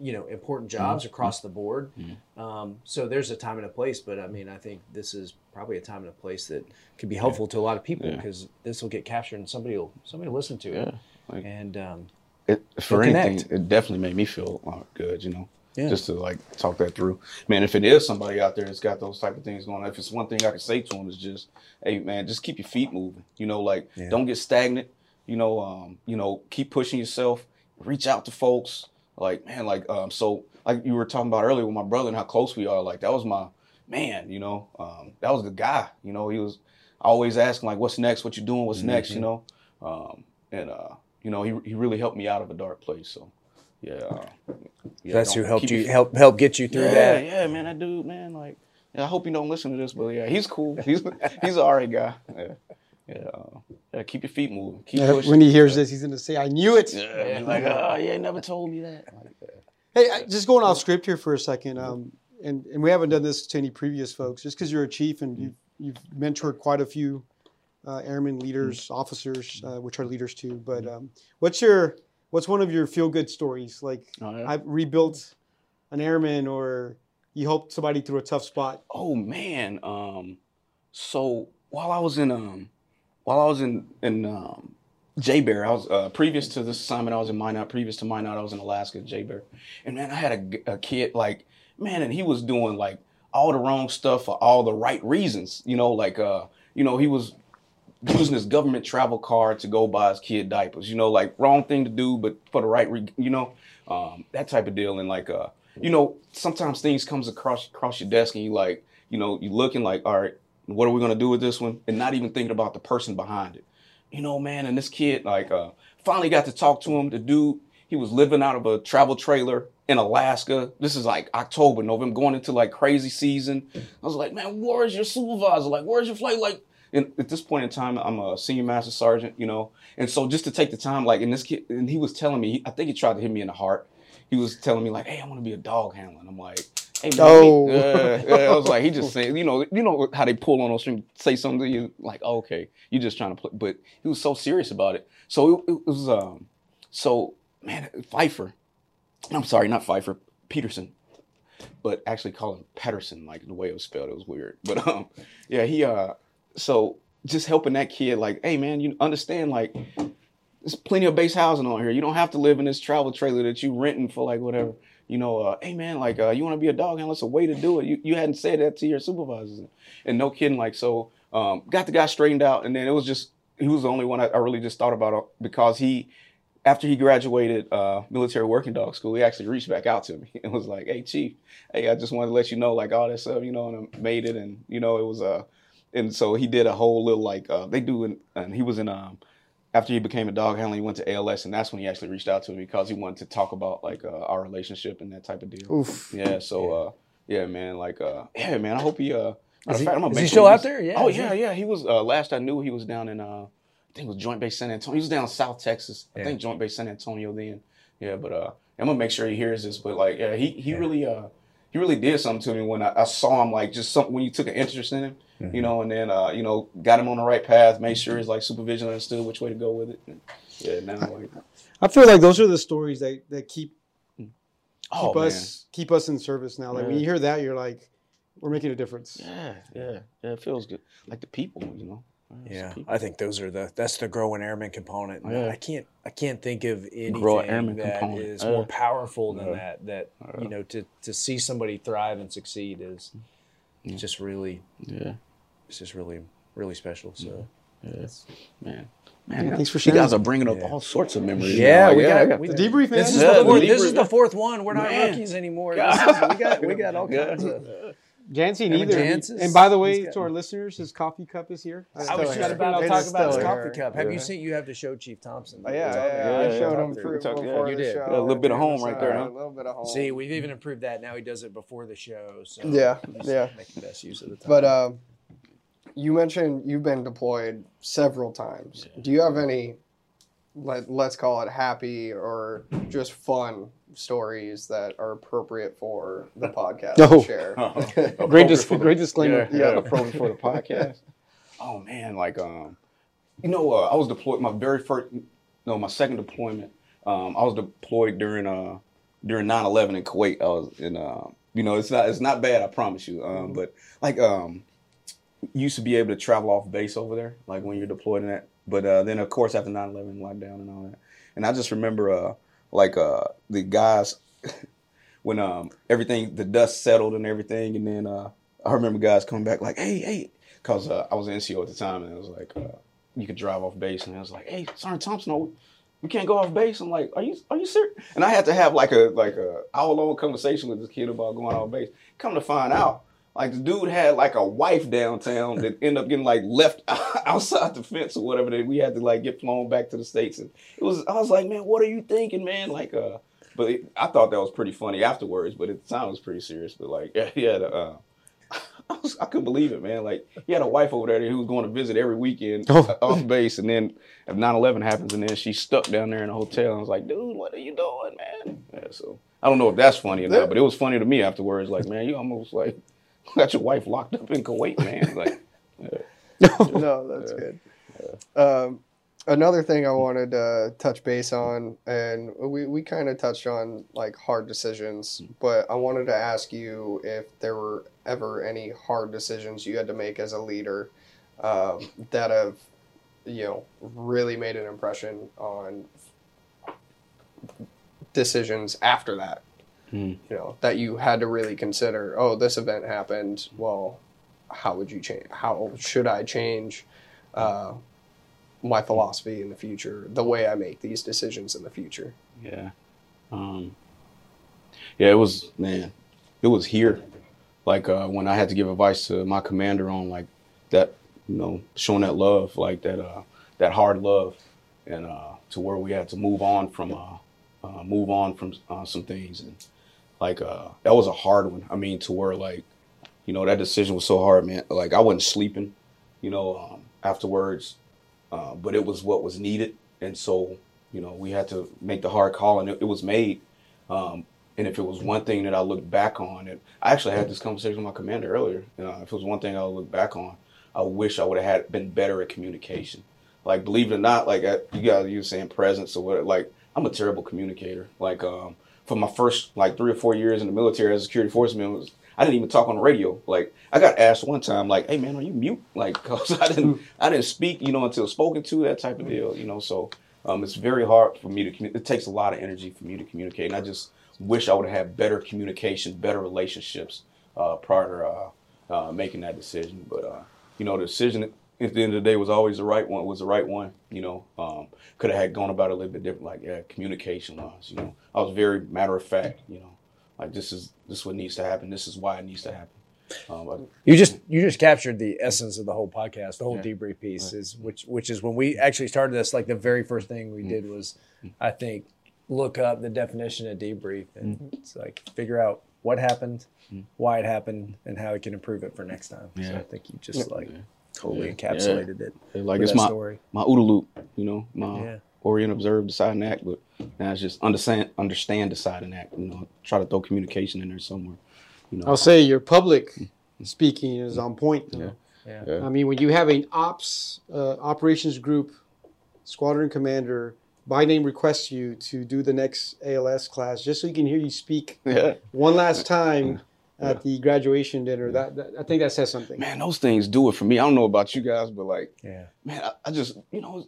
you know important jobs across the board. Um, so there's a time and a place, but I mean I think this is probably a time and a place that could be helpful to a lot of people Yeah. because this will get captured and somebody will somebody will listen to it, yeah. Like and um, it, for anything, connect. it definitely made me feel uh, good. You know, Yeah. just to like talk that through. Man, if it is somebody out there that's got those type of things going on, if it's one thing I can say to them is just, hey man, just keep your feet moving. You know, like Yeah. don't get stagnant. You know, um, you know, keep pushing yourself. Reach out to folks. Like man, like um, so like you were talking about earlier with my brother and how close we are. Like that was my man. You know, um, that was the guy. You know, he was always asking like, what's next? What you doing? What's next? You know, um, and uh, you know, he he really helped me out of a dark place. So yeah, uh, yeah that's who helped you help help get you through yeah, that. Yeah, man, that dude, man, like, yeah, I hope you don't listen to this, but yeah, he's cool. He's he's an alright guy. Yeah, yeah, uh, yeah. Keep your feet moving. Keep Yeah, pushing. when he hears this, he's gonna say, "I knew it." yeah, like, oh, yeah, never told me that. Hey, I- just going off script here for a second, um, and and we haven't done this to any previous folks. Just because you're a chief and you've you've mentored quite a few uh, airmen leaders, officers, uh, which are leaders too. But um, what's your what's one of your feel good stories? Like Oh, yeah? I've rebuilt an airman, or you helped somebody through a tough spot. Oh man. Um, so while I was in um, while I was in in um, JBER, I was uh, previous to this assignment. I was in Minot. Previous to Minot, I was in Alaska, JBER, and man, I had a kid like man, and he was doing like all the wrong stuff for all the right reasons. You know, like uh, you know, he was using his government travel card to go buy his kid diapers. You know, like wrong thing to do, but for the right, re- you know, um, that type of deal. And like, uh, you know, sometimes things comes across across your desk, and you like, you know, you looking like, all right, what are we gonna do with this one? And not even thinking about the person behind it. You know, man, and this kid like uh, finally got to talk to him. The dude, he was living out of a travel trailer in Alaska. This is like October, November, going into like crazy season. I was like, man, where's your supervisor? Like, where's your flight? Like, and at this point in time, I'm a senior master sergeant, you know, and so just to take the time, like, and this kid, and he was telling me, I think he tried to hit me in the heart. He was telling me like, hey, I want to be a dog handler. And I'm like, hey, Oh. yeah, yeah. I was like, he just saying, you know, you know how they pull on those strings, say something to you, like, oh, okay, you're just trying to play, but he was so serious about it. So it, it was, um, so man, Pfeiffer, I'm sorry, not Pfeiffer, Peterson, but actually call him Patterson, like the way it was spelled, it was weird. But um, yeah, he uh, so just helping that kid, like, hey man, you understand, like, there's plenty of base housing on here. You don't have to live in this travel trailer that you renting for like whatever. You know, uh, hey man, like uh, you want to be a dog handler? It's a way to do it. You you hadn't said that to your supervisors, and no kidding. Like so, um, got the guy straightened out, and then it was just he was the only one I, I really just thought about uh, because he after he graduated uh, military working dog school, he actually reached back out to me and was like, "Hey, chief, hey, I just wanted to let you know like all that stuff, you know, and I made it, and you know, it was uh, and so he did a whole little like uh, they do, and he was in um, after he became a dog handler, he went to ALS, and that's when he actually reached out to me because he wanted to talk about like uh, our relationship and that type of deal. Oof. Yeah, so uh, yeah, man, like uh, yeah, man, I hope he uh. of he- fact, is he still out there? Yeah, Oh yeah, yeah. He was uh, last I knew he was down in uh, I think it was Joint Base San Antonio. He was down in South Texas. I think Joint Base San Antonio then. Yeah, but uh, I'm gonna make sure he hears this. But like, yeah, he he really uh he really did something to me when I, I saw him like just something when you took an interest in him, Mm-hmm. you know, and then uh you know got him on the right path, made sure his like supervision understood which way to go with it. Yeah, now like I feel like those are the stories that, that keep oh keep man. us keep us in service now. Like when you hear that, you're like, we're making a difference. Yeah, yeah, yeah. It feels good. Like the people, you know. It's Yeah, people. I think those are the that's the growing airman component. Yeah. I can't I can't think of anything airman that component. is Yeah. more powerful than Yeah. that. That you know to to see somebody thrive and succeed is just really Yeah, it's just really really special. So yeah, man. Man, Yeah, thanks for you guys are bringing up Yeah. all sorts of memories. yeah, Like, we I got, we, The debrief, man. This is Yeah, the the fourth. This is the fourth one. We're not Man. rookies anymore. This is, we got we got all kinds of. Jancy neither. Jans and by the way, got- to our listeners, his coffee cup is here. I was Still just here. about to talk about his coffee here. cup. Have Yeah. you seen? You have to show Chief Thompson. Oh, yeah, It's yeah, on yeah. I showed him through before You the did. show. Yeah, a little bit of home right there, huh? A little bit of home. See, we've even improved that. Now he does it before the show. So Yeah, he's yeah. making best use of the time. But uh, you mentioned you've been deployed several times. Do you have any, let, let's call it happy or just fun stories that are appropriate for the podcast No. to share? Great, dis- great disclaimer. Yeah, yeah, appropriate for the podcast. Oh man, like um, you know, uh, I was deployed my very first, no, my second deployment. Um, I was deployed during uh during 9/11 in Kuwait. I was in uh, you know, it's not it's not bad, I promise you. Um, but like um, you used to be able to travel off base over there, like when you're deployed in that. But uh, then of course after 9/11 lockdown and all that, and I just remember uh, like uh, the guys when um everything the dust settled and everything, and then uh, I remember guys coming back like, hey, hey, because uh, I was an NCO at the time, and it was like uh, you could drive off base, and I was like, hey, Sergeant Thompson, no, we can't go off base. I'm like, are you are you serious? And I had to have like a like a hour long conversation with this kid about going off base. Come to find out. Like the dude had like a wife downtown that ended up getting like left outside the fence or whatever. That we had to like get flown back to the states, and it was. I was like, man, what are you thinking, man? Like, uh, but it, I thought that was pretty funny afterwards. But at the time, it was pretty serious. But like, yeah, yeah, the, uh, I, was, I couldn't believe it, man. Like he had a wife over there who was going to visit every weekend Oh. off base, and then if 9/11 happens, and then she's stuck down there in a hotel. And I was like, dude, what are you doing, man? Yeah, so I don't know if that's funny or not, but it was funny to me afterwards. Like, man, you almost like got your wife locked up in Kuwait, man. Like, no, that's good. Um, another thing I wanted to touch base on, and we, we kind of touched on like hard decisions, but I wanted to ask you if there were ever any hard decisions you had to make as a leader um, that have, you know, really made an impression on decisions after that. Hmm. You know, that you had to really consider. Oh, this event happened. Well, how would you change? How should I change uh, my philosophy in the future? The way I make these decisions in the future. Yeah. Um, yeah, it was man, it was here. Like uh, when I had to give advice to my commander on like that, you know, showing that love, like that, uh, that hard love, and uh, to where we had to move on from, uh, uh, move on from uh, some things, and like uh, that was a hard one. I mean, to where like, you know, that decision was so hard, man. Like I wasn't sleeping, you know, um, afterwards, uh, but it was what was needed, and so you know, we had to make the hard call, and it, it was made. Um, and if it was one thing that I look back on, and I actually had this conversation with my commander earlier. Know, if it was one thing I would look back on, I wish I would have had been better at communication. Like, believe it or not, like I, you guys, you saying presence or what? Like, I'm a terrible communicator. Like, um, for my first like three or four years in the military as a security force man, was, I didn't even talk on the radio. Like, I got asked one time, like, "Hey man, are you mute?" Like, cause I didn't, I didn't speak, you know, until spoken to, that type of deal, you know. So Um, it's very hard for me to. commu- It takes a lot of energy for me to communicate, and I just wish I would have had better communication, better relationships uh, prior to uh, uh, making that decision. But uh, you know, the decision at the end of the day was always the right one. Was the right one. You know, um, could have had gone about it a little bit different. Like yeah, communication wise. You know, I was very matter of fact. You know, like this is this is what needs to happen. This is why it needs to happen. Um, but You just you just captured the essence of the whole podcast, the whole Yeah. debrief piece is which which is when we actually started this. Like the very first thing we did was, I think, look up the definition of debrief and Mm. it's like figure out what happened, why it happened, and how we can improve it for next time. So Yeah. I think you just like totally Yeah. encapsulated it. like it's my story. my OODA loop. You know, my Yeah. orient, observe, decide, and act. But now it's just understand, understand, decide, and act. You know, try to throw communication in there somewhere. You know, I'll say your public speaking is on point. though. Yeah. Yeah. Yeah. I mean, when you have an ops uh, operations group, squadron commander by name requests you to do the next ALS class just so he can hear you speak yeah. one last time at the graduation dinner. That, that I think that says something. Man, those things do it for me. I don't know about you guys, but like, Yeah. man, I, I just, you know,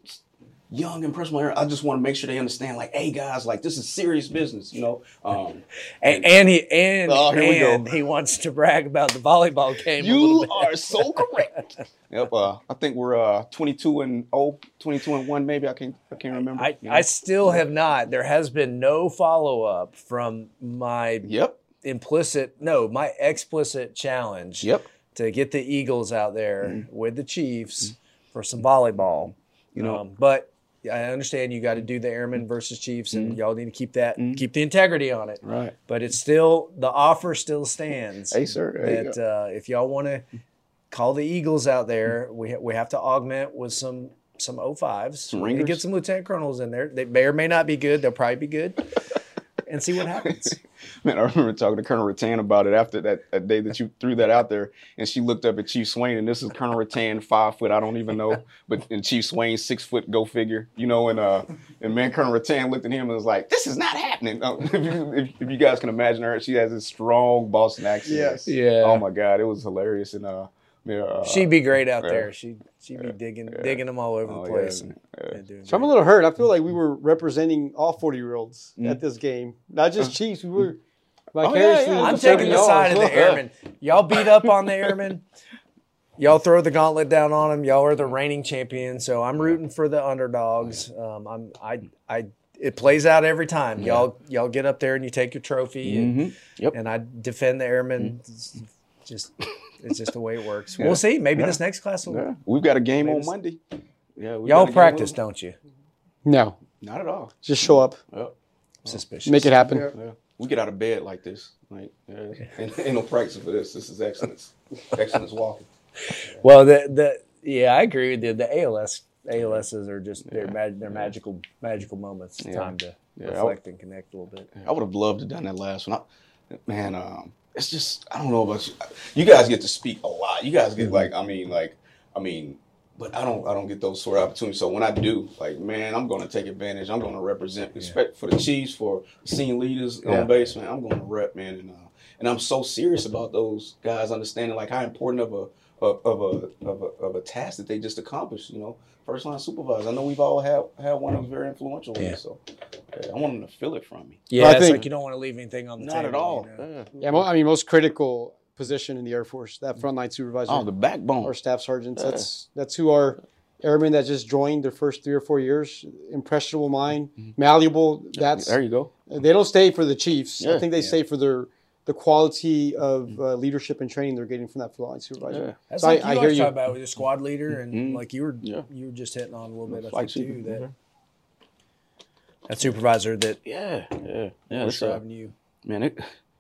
young and personal. I just want to make sure they understand, like, hey guys, like this is serious business. You know, um, And, and he and, Oh, here we go. and he wants to brag about the volleyball game. you are so correct. yep. Uh, I think we're uh, 22 and oh, 22 and one, maybe. I can't, I can't remember. I, You know? I still have not. There has been no follow up from my yep. Implicit, no, my explicit challenge Yep. to get the Eagles out there mm-hmm. with the Chiefs mm-hmm. for some volleyball. You know- um, but I understand you got to do the Airmen versus Chiefs, and mm-hmm. y'all need to keep that, keep the integrity on it. Right. But it's still the offer still stands. Hey, sir. That uh, if y'all want to call the Eagles out there, we ha- we have to augment with some some 05s. Some We to ringers? get some lieutenant colonels in there. They may or may not be good. They'll probably be good, and see what happens. Man, I remember talking to Colonel Rattan about it after that, that day that you threw that out there, and she looked up at Chief Swain, and this is Colonel Rattan, five foot, I don't even know, but and Chief Swain, six foot, go figure, you know, and uh, and man, Colonel Rattan looked at him and was like, "This is not happening." Uh, if, you, if, if you guys can imagine her, she has this strong Boston accent. Yes. Yeah. Oh my God, it was hilarious, and uh, yeah, She'd be great out yeah. there. She she'd be digging digging them all over oh, the yeah, place. and, yeah. and doing So I'm a little hurt. I feel like we were representing all 40 year olds Mm. at this game, not just Chiefs. We were yeah, vicariously. yeah. I'm taking the side of the airmen. Y'all beat up on the airmen. Y'all throw the gauntlet down on them. Y'all are the reigning champions, so I'm rooting for the underdogs. Um, I'm I I it plays out every time. Y'all y'all get up there and you take your trophy, and, Mhm. Yep. and I defend the airmen. It's just it's just the way it works. Yeah. We'll see. Maybe Yeah. this next class will. Yeah. We've got a game Maybe on it's- Monday. Yeah, we Y'all practice, don't you? No, Not at all. just show up, Yep. Suspicious. make it happen. Yeah. Yeah. We get out of bed like this. Like, yeah. ain't, ain't no practice for this. This is excellence. Excellence walking. Well, the the yeah, I agree with you. The ALS ALSs are just they're mag, they're magical magical moments. Yeah. Time to Yeah, I reflect and connect a little bit. I would have loved to done that last one. I, man, um, it's just I don't know about you. You guys get to speak a lot. You guys get like I mean like I mean, but I don't I don't get those sort of opportunities. So when I do, like man, I'm going to take advantage. I'm going to represent respect for the Chiefs, for senior leaders Yeah. on base. Man, I'm going to rep man, and uh, and I'm so serious about those guys understanding like how important of a of, of a of a of a task that they just accomplished. You know, first line supervisor. I know we've all had had one who's very influential. in Yeah. so yeah, I want them to feel it from me. Yeah, Well, I it's think- like you don't want to leave anything on the Not table. at all. you know? Yeah. Yeah, mo- I mean, most critical position in the Air Force, that frontline supervisor Oh, the backbone. or staff sergeants. Yeah. That's that's who our airmen that just joined their first three or four years. Impressionable mind, malleable. That's there you go. they don't stay for the Chiefs. I think they stay for their the quality of uh, leadership and training they're getting from that frontline supervisor. Yeah. That's So like I- you I hear you. talk about with your squad leader, and Mhm. like you were Yeah. you were just hitting on a little bit. I Flight think too super- that that supervisor that Yeah, yeah, yeah. uh, you. man, it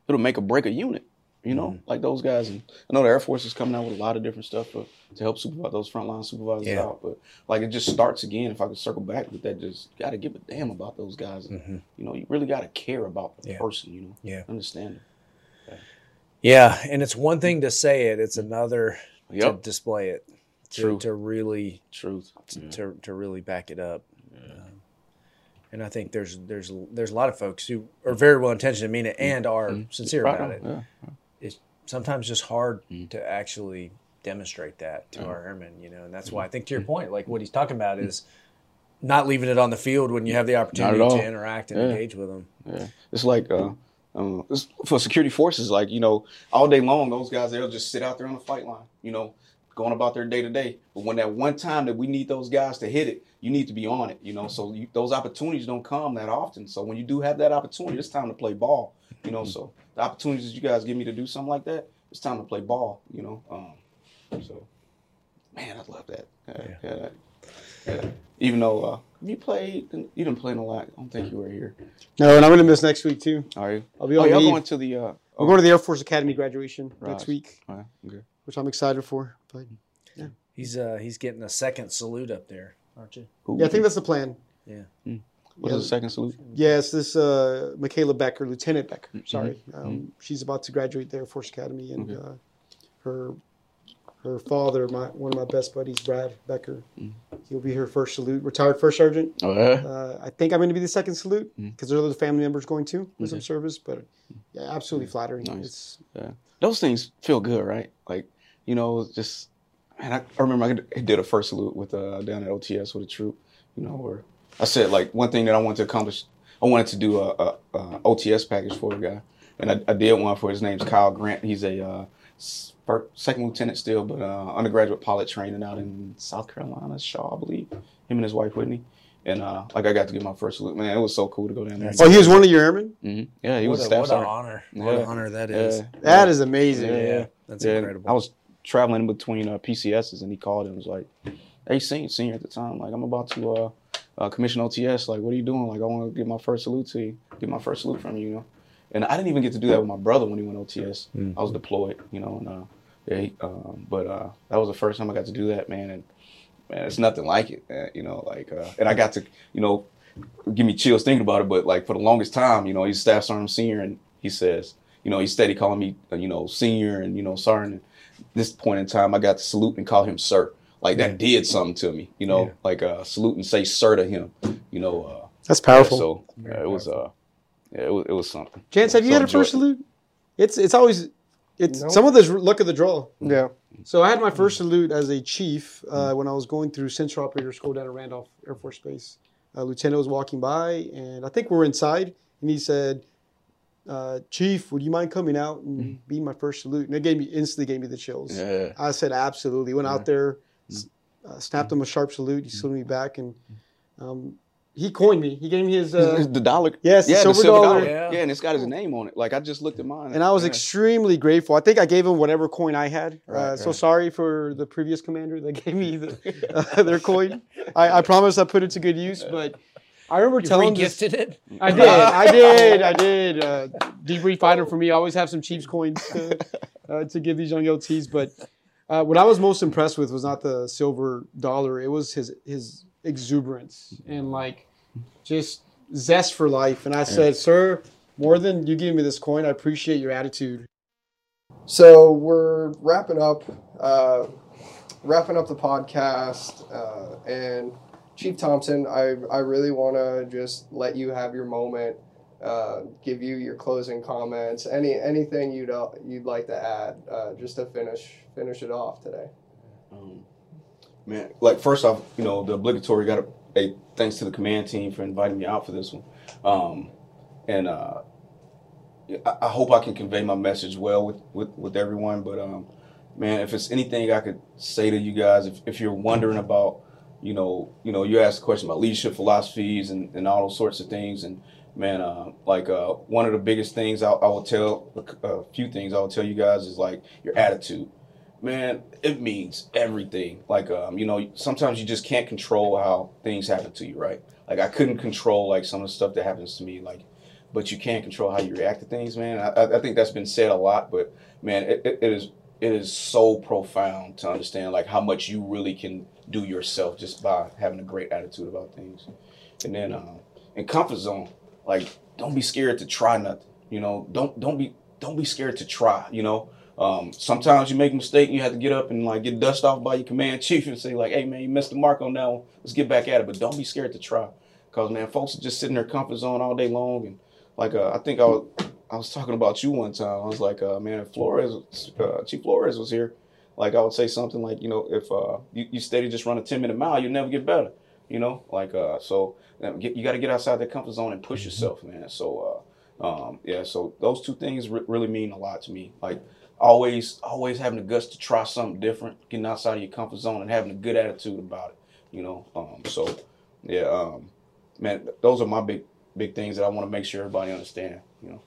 it'll make or break a unit. You know, Mm-hmm. like those guys. And I know the Air Force is coming out with a lot of different stuff for, to help supervise those frontline supervisors Yeah. out. But like it just starts again. If I could circle back with that, just got to give a damn about those guys. And, Mhm. You know, you really got to care about the Yeah. person. You know, Yeah. understand it. Yeah, and it's one thing to say it; it's another to display it, to, True. to really Truth. to, to really back it up. And I think there's there's there's a lot of folks who are very well intentioned, mean it, and are sincere Right about on, it. Yeah. It's sometimes just hard Mm. to actually demonstrate that to Yeah. our airmen, you know. And that's why I think to your point, like what he's talking about is not leaving it on the field when you have the opportunity to interact and Yeah. engage with them. Yeah, it's like uh, um, it's for security forces. Like you know, all day long, those guys they'll just sit out there on the fight line. You know, going about their day to day. But when that one time that we need those guys to hit it, you need to be on it. You know, so you, those opportunities don't come that often. So when you do have that opportunity, it's time to play ball. You know, so the opportunities you guys give me to do something like that, it's time to play ball. You know, um, so man, I love that. Yeah, yeah. yeah. Even though uh, you played, you didn't play in a lot. I don't think you were here. No, and I'm gonna miss next week too. Are you? I'll be Oh, y'all going to the? Uh, I'm going to the Air Force Academy graduation Right. next week, oh, okay. which I'm excited for. But yeah, He's uh he's getting a second salute up there, aren't you? Ooh. yeah, I think that's the plan. Yeah. What is the second salute? Yes, this uh, Michaela Becker, Lieutenant Becker. Mm-hmm. Sorry, um, she's about to graduate the Air Force Academy, and Okay. uh, her her father, my one of my best buddies, Brad Becker, Mm-hmm. he'll be her first salute, retired first sergeant. Oh yeah. Uh, I think I'm going to be the second salute Mm-hmm. because there's other family members going too with some service, but yeah, absolutely flattering. Nice. It's, Yeah. Those things feel good, right? Like, you know, just man, I, I remember I did- a first salute with uh down at OTS with a troop, you know, where I said like one thing that I wanted to accomplish, I wanted to do a, a, a OTS package for a guy, and I, I did one for his name's Kyle Grant. He's a uh, s- second lieutenant still, but uh, undergraduate pilot training out in South Carolina, Shaw, I believe. Him and his wife Whitney, and uh, like I got to get my first salute. Man, it was so cool to go down there. oh, he was one of your airmen. hmm Yeah, he what was a a, staff what an honor. What an honor that is. Yeah. That is amazing. Yeah, Yeah. that's Yeah, incredible. I was traveling in between uh, PCSs, and he called and was like, "Hey, senior, senior at the time, like I'm about to uh, uh, commission OTS. Like, what are you doing? Like, I want to get my first salute to you, get my first salute from you, you know." And I didn't even get to do that with my brother when he went OTS. I was deployed, you know, and uh, yeah, he, um, but uh, that was the first time I got to do that, man. And man, it's nothing like it, man, you know. Like, uh, and I got to, you know, give me chills thinking about it. But like for the longest time, you know, he's staff sergeant senior, and he says, you know, he's steady calling me, uh, you know, senior and you know, sergeant. And this point in time, I got to salute and call him sir. Like that did something to me, you know, Yeah. like uh, salute and say sir to him, you know. Uh, That's powerful. So yeah, it was uh, yeah, it was it was something. Chance, have you had a first it. salute? It's it's always it's No. some of this luck of the draw. Yeah. So I had my first salute as a chief uh, when I was going through Central Operator School down at Randolph Air Force Base. A lieutenant was walking by, and I think we are inside, and he said, uh, "Chief, would you mind coming out and being my first salute?" And it gave me instantly gave me the chills. Yeah. I said, "Absolutely." Went out there, s- uh, snapped him a sharp salute. He saluted me back, and um, he coined me. He gave me his. Uh, the dollar. yes, the yeah, silver the silver dollar. dollar. Yeah. Yeah. and it's got his name on it. Like I just looked at mine, and I was yeah. extremely grateful. I think I gave him whatever coin I had. uh, Right, So sorry for the previous commander that gave me the, uh, their coin. I, I promise I put it to good use, but I remember You telling this, re-gifted it? I did, I did, I did. Uh, debrief item for me. I always have some Chiefs coins to, uh, to give these young LTs. But uh, what I was most impressed with was not the silver dollar. It was his his exuberance and like just zest for life. And I said, sir, more than you giving me this coin, I appreciate your attitude. So we're wrapping up, uh, wrapping up the podcast, uh, and Chief Thompson, I I really want to just let you have your moment, uh, give you your closing comments, any anything you'd uh, you'd like to add, uh, just to finish finish it off today. Um, man, like first off, you know, the obligatory got a, a thanks to the command team for inviting me out for this one. Um, and uh, I, I hope I can convey my message well with, with, with everyone. But um, man, if it's anything I could say to you guys, if, if you're wondering about, you know, you know, you asked a question about leadership philosophies and, and all those sorts of things, and man, uh, like uh, one of the biggest things I, I will tell, a few things I will tell you guys is like your attitude man, it means everything. Like, um, you know, sometimes you just can't control how things happen to you, right? Like, I couldn't control like some of the stuff that happens to me, like, but you can't control how you react to things, man. I, I- think that's been said a lot, but man, it, it is it is so profound to understand like how much you really can do yourself just by having a great attitude about things. And then, um, in comfort zone, like, don't be scared to try nothing. You know, don't don't be don't be scared to try. You know, um, sometimes you make a mistake and you have to get up and like get dust off by your command chief and say like, "Hey man, you missed the mark on that one. Let's get back at it." But don't be scared to try, cause man, folks are just sitting in their comfort zone all day long. And like, uh, I think I was I was talking about you one time. I was like, uh, "Man, if Flores, uh, Chief Flores was here, like I would say something like, you know, if uh, you, you steady just run a ten minute mile, you'll never get better." You know, like uh, so get, you got to get outside that comfort zone and push Mm-hmm. yourself, man. So uh, um, yeah, so those two things re- really mean a lot to me. Like always, always having the guts to try something different, getting outside of your comfort zone, and having a good attitude about it. You know, um, so yeah, um, man, those are my big big things that I want to make sure everybody understand. You know.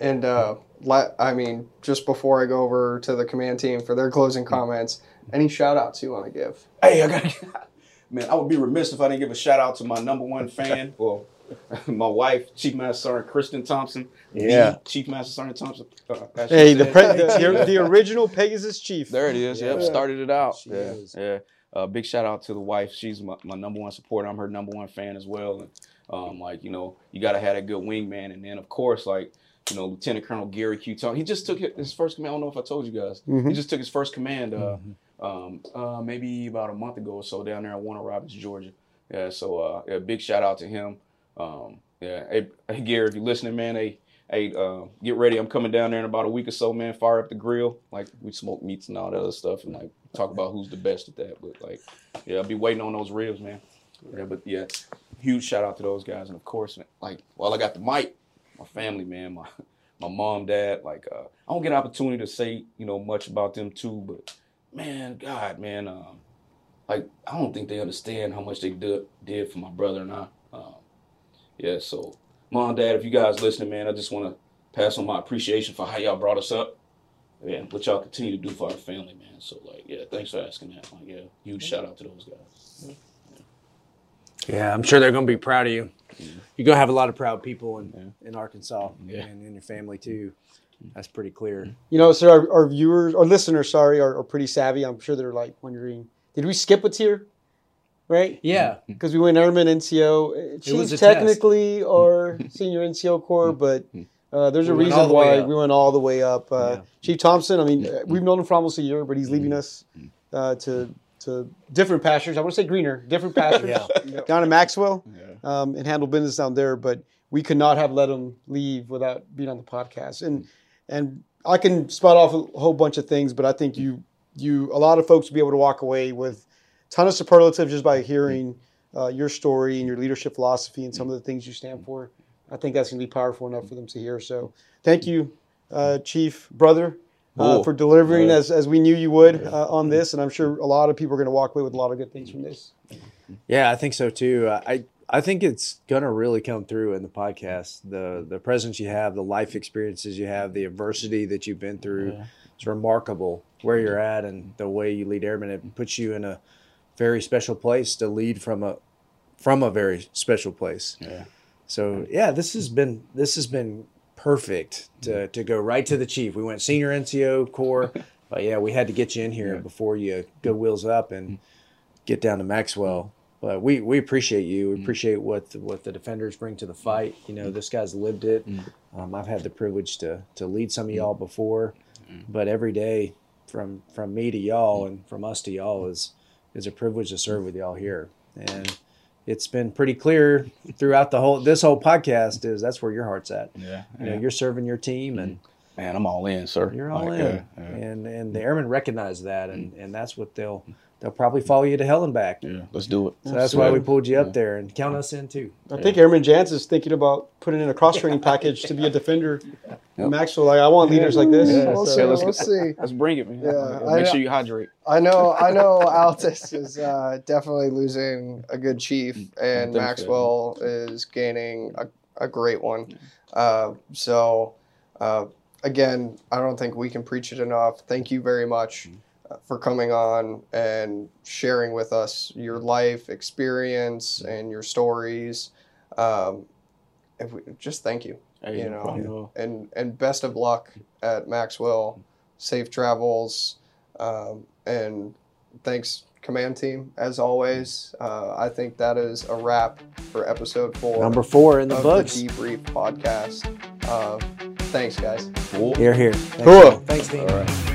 And uh, let, I mean, just before I go over to the command team for their closing comments, any shout outs you want to give? Hey, I gotta man, I would be remiss if I didn't give a shout out to my number one fan, well, my wife, Chief Master Sergeant Kristen Thompson. Yeah. The Chief Master Sergeant Thompson. Uh, Hey, the, pre- the, the, the original Pegasus chief. There it is. Yep, started it out. She yeah, is. yeah. Uh, big shout out to the wife. She's my, my number one supporter. I'm her number one fan as well. And um, like you know, you got to have a good wingman. And then of course, like you know, Lieutenant Colonel Gary Q. Thompson. He just took his first command. I don't know if I told you guys. He Mhm. just took his first command. Uh, um, uh, maybe about a month ago or so down there in Warner Robins, Georgia. Yeah. So uh, yeah, big shout out to him. Um, yeah. Hey, hey, Gary, if you're listening, man, hey. Hey, uh, get ready. I'm coming down there in about a week or so, man. Fire up the grill. Like we smoke meats and all that other stuff, and like talk about who's the best at that. But like, yeah, I'll be waiting on those ribs, man. Yeah, but yeah, huge shout out to those guys, and of course, like while I got the mic, my family, man, my my mom, dad. Like uh, I don't get an opportunity to say you know much about them too, but man, God, man, um, like I don't think they understand how much they did did for my brother and I. Um, yeah, so mom, dad, if you guys listening, man, I just want to pass on my appreciation for how y'all brought us up. Yeah, what y'all continue to do for our family, man. So like, yeah, thanks for asking that. Like, yeah, huge shout out to those guys. Yeah, I'm sure they're going to be proud of you. You're going to have a lot of proud people in, in Arkansas Yeah. and in your family too. That's pretty clear. You know, so our, our viewers our listeners, sorry, are, are pretty savvy. I'm sure they're like wondering, did we skip a tier? Right? Yeah. Because we went Airman NCO. It was test. technically or senior NCO Corps, but uh, there's a We went reason why we went all the way up. Uh, Yeah. Chief Thompson, I mean, uh, we've known him for almost a year, but he's leaving us uh, to to different pastures. I want to say greener, different pastures Yeah. down in Maxwell Yeah. um, and handle business down there. But we could not have let him leave without being on the podcast. And and I can spot off a whole bunch of things, but I think you you a lot of folks will be able to walk away with a ton of superlatives just by hearing uh, your story and your leadership philosophy and some of the things you stand for. I think that's going to be powerful enough for them to hear. So thank you, uh, Chief Brother. Uh, for delivering Yeah. as, as we knew you would uh, on this, and I'm sure a lot of people are going to walk away with a lot of good things from this. Yeah, I think so too. Uh, I I think it's gonna really come through in the podcast. The the presence you have, the life experiences you have, the adversity that you've been through. It's remarkable where you're at and the way you lead airmen. It puts you in a very special place to lead from a from a very special place. Yeah. So yeah, this has been this has been perfect to, to go right to the chief. We went senior NCO core, but yeah, we had to get you in here Yeah. before you go wheels up and mm-hmm. get down to Maxwell. But we, we appreciate you. We mm-hmm. appreciate what the, what the defenders bring to the mm-hmm. fight. You know, this guy's lived it. Um, I've had the privilege to to lead some of y'all before, but every day from from me to y'all and from us to y'all is is a privilege to serve with y'all here. And it's been pretty clear throughout the whole this whole podcast is that's where your heart's at. Yeah. You know, you're serving your team and Man, I'm all in, sir. you're all Like, in. yeah, yeah. And and the airmen recognize that and, and that's what they'll they'll probably follow you to hell and back. Yeah, let's do it. So that's why we pulled you up there and count us in too. I think Airman Jans is thinking about putting in a cross training package to be a defender. Maxwell, like I want leaders like this. Yeah. We'll So- see. let's We'll see. Let's bring it, man. Yeah, Make I- sure you hydrate. I know, I know. Altus is uh, definitely losing a good chief, and think so. Maxwell is gaining a, a great one. Uh, so, uh, again, I don't think we can preach it enough. Thank you very much uh, for coming on and sharing with us your life experience and your stories. Um, and we, just thank you Hey, You know. problem. and and best of luck at Maxwell. Safe travels, um, and thanks, command team, as always. Uh, I think that is a wrap for episode four Number four in the of books. the Debrief podcast. Uh, thanks, guys. Cool. Here, here. Thanks, Cool. Thanks, Dean. All right.